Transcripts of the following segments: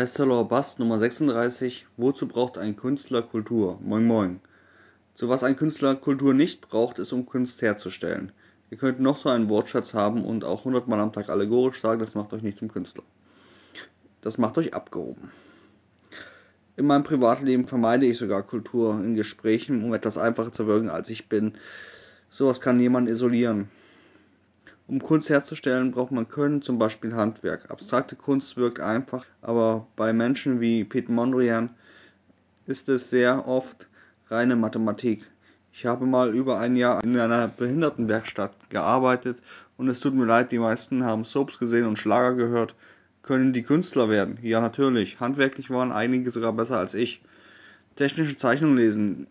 Bestseller Bust Nummer 36 Wozu braucht ein Künstler Kultur? Moin Moin. Zu was ein Künstler Kultur nicht braucht, ist um Kunst herzustellen. Ihr könnt noch so einen Wortschatz haben und auch hundertmal am Tag allegorisch sagen, das macht euch nicht zum Künstler. Das macht euch abgehoben. In meinem Privatleben vermeide ich sogar Kultur in Gesprächen, um etwas einfacher zu wirken, als ich bin. Sowas kann jemand isolieren. Um Kunst herzustellen, braucht man Können, zum Beispiel Handwerk. Abstrakte Kunst wirkt einfach, aber bei Menschen wie Pete Mondrian ist es sehr oft reine Mathematik. Ich habe mal über ein Jahr in einer Behindertenwerkstatt gearbeitet und es tut mir leid, die meisten haben Soaps gesehen und Schlager gehört. Können die Künstler werden? Ja, natürlich. Handwerklich waren einige sogar besser als ich. Technische Zeichnungen lesen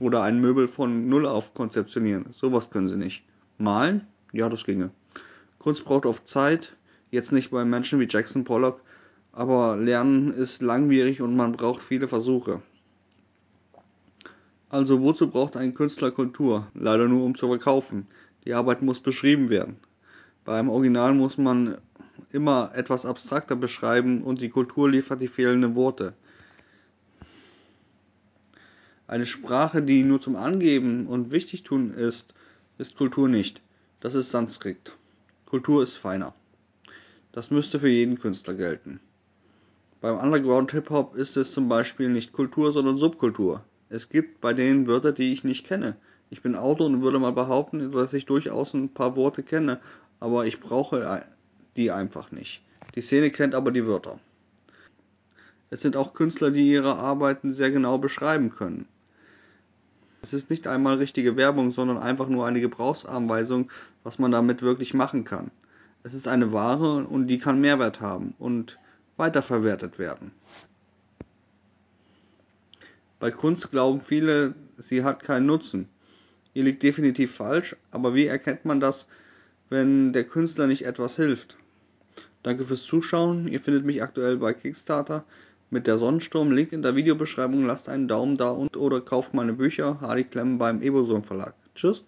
oder ein Möbel von Null auf konzeptionieren, sowas können sie nicht. Malen? Ja, das ginge. Kunst braucht oft Zeit, jetzt nicht bei Menschen wie Jackson Pollock, aber Lernen ist langwierig und man braucht viele Versuche. Also wozu braucht ein Künstler Kultur? Leider nur um zu verkaufen. Die Arbeit muss beschrieben werden. Beim Original muss man immer etwas abstrakter beschreiben und die Kultur liefert die fehlenden Worte. Eine Sprache, die nur zum Angeben und Wichtigtun ist, ist Kultur nicht. Das ist Sanskrit. Kultur ist feiner. Das müsste für jeden Künstler gelten. Beim Underground Hip-Hop ist es zum Beispiel nicht Kultur, sondern Subkultur. Es gibt bei denen Wörter, die ich nicht kenne. Ich bin Autor und würde mal behaupten, dass ich durchaus ein paar Worte kenne, aber ich brauche die einfach nicht. Die Szene kennt aber die Wörter. Es sind auch Künstler, die ihre Arbeiten sehr genau beschreiben können. Es ist nicht einmal richtige Werbung, sondern einfach nur eine Gebrauchsanweisung, was man damit wirklich machen kann. Es ist eine Ware und die kann Mehrwert haben und weiterverwertet werden. Bei Kunst glauben viele, sie hat keinen Nutzen. Ihr liegt definitiv falsch, aber wie erkennt man das, wenn der Künstler nicht etwas hilft? Danke fürs Zuschauen. Ihr findet mich aktuell bei Kickstarter mit der Sonnensturm. Link in der Videobeschreibung. Lasst einen Daumen da und oder kauft meine Bücher. Hardy Klemm beim Eboson Verlag. Tschüss.